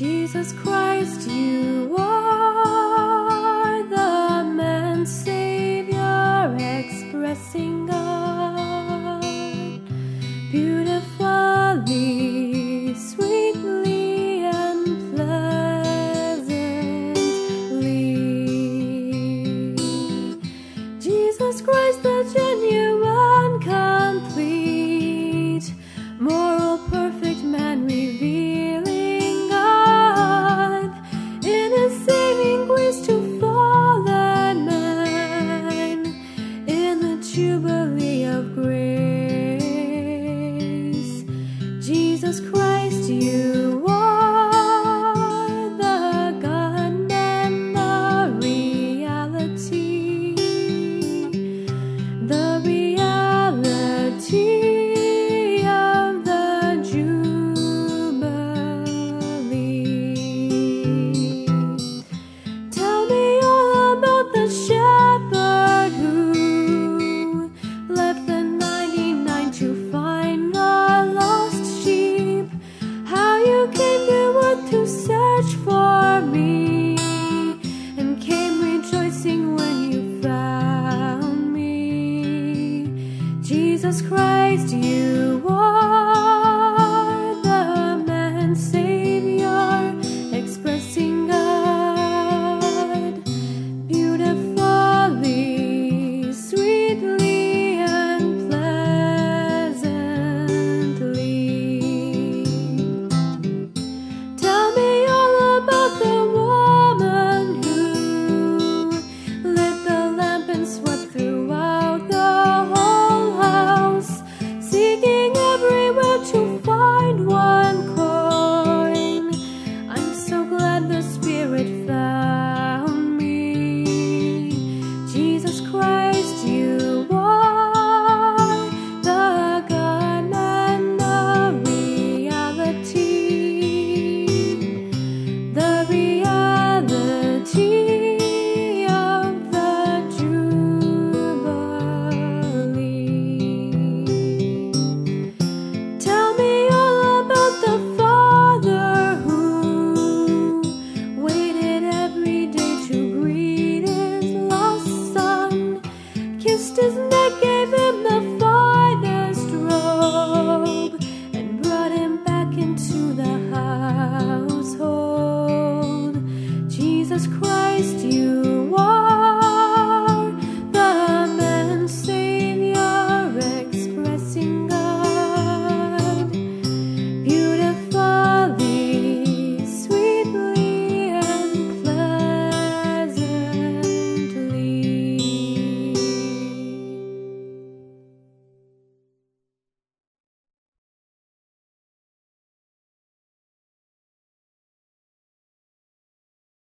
Jesus Christ, you are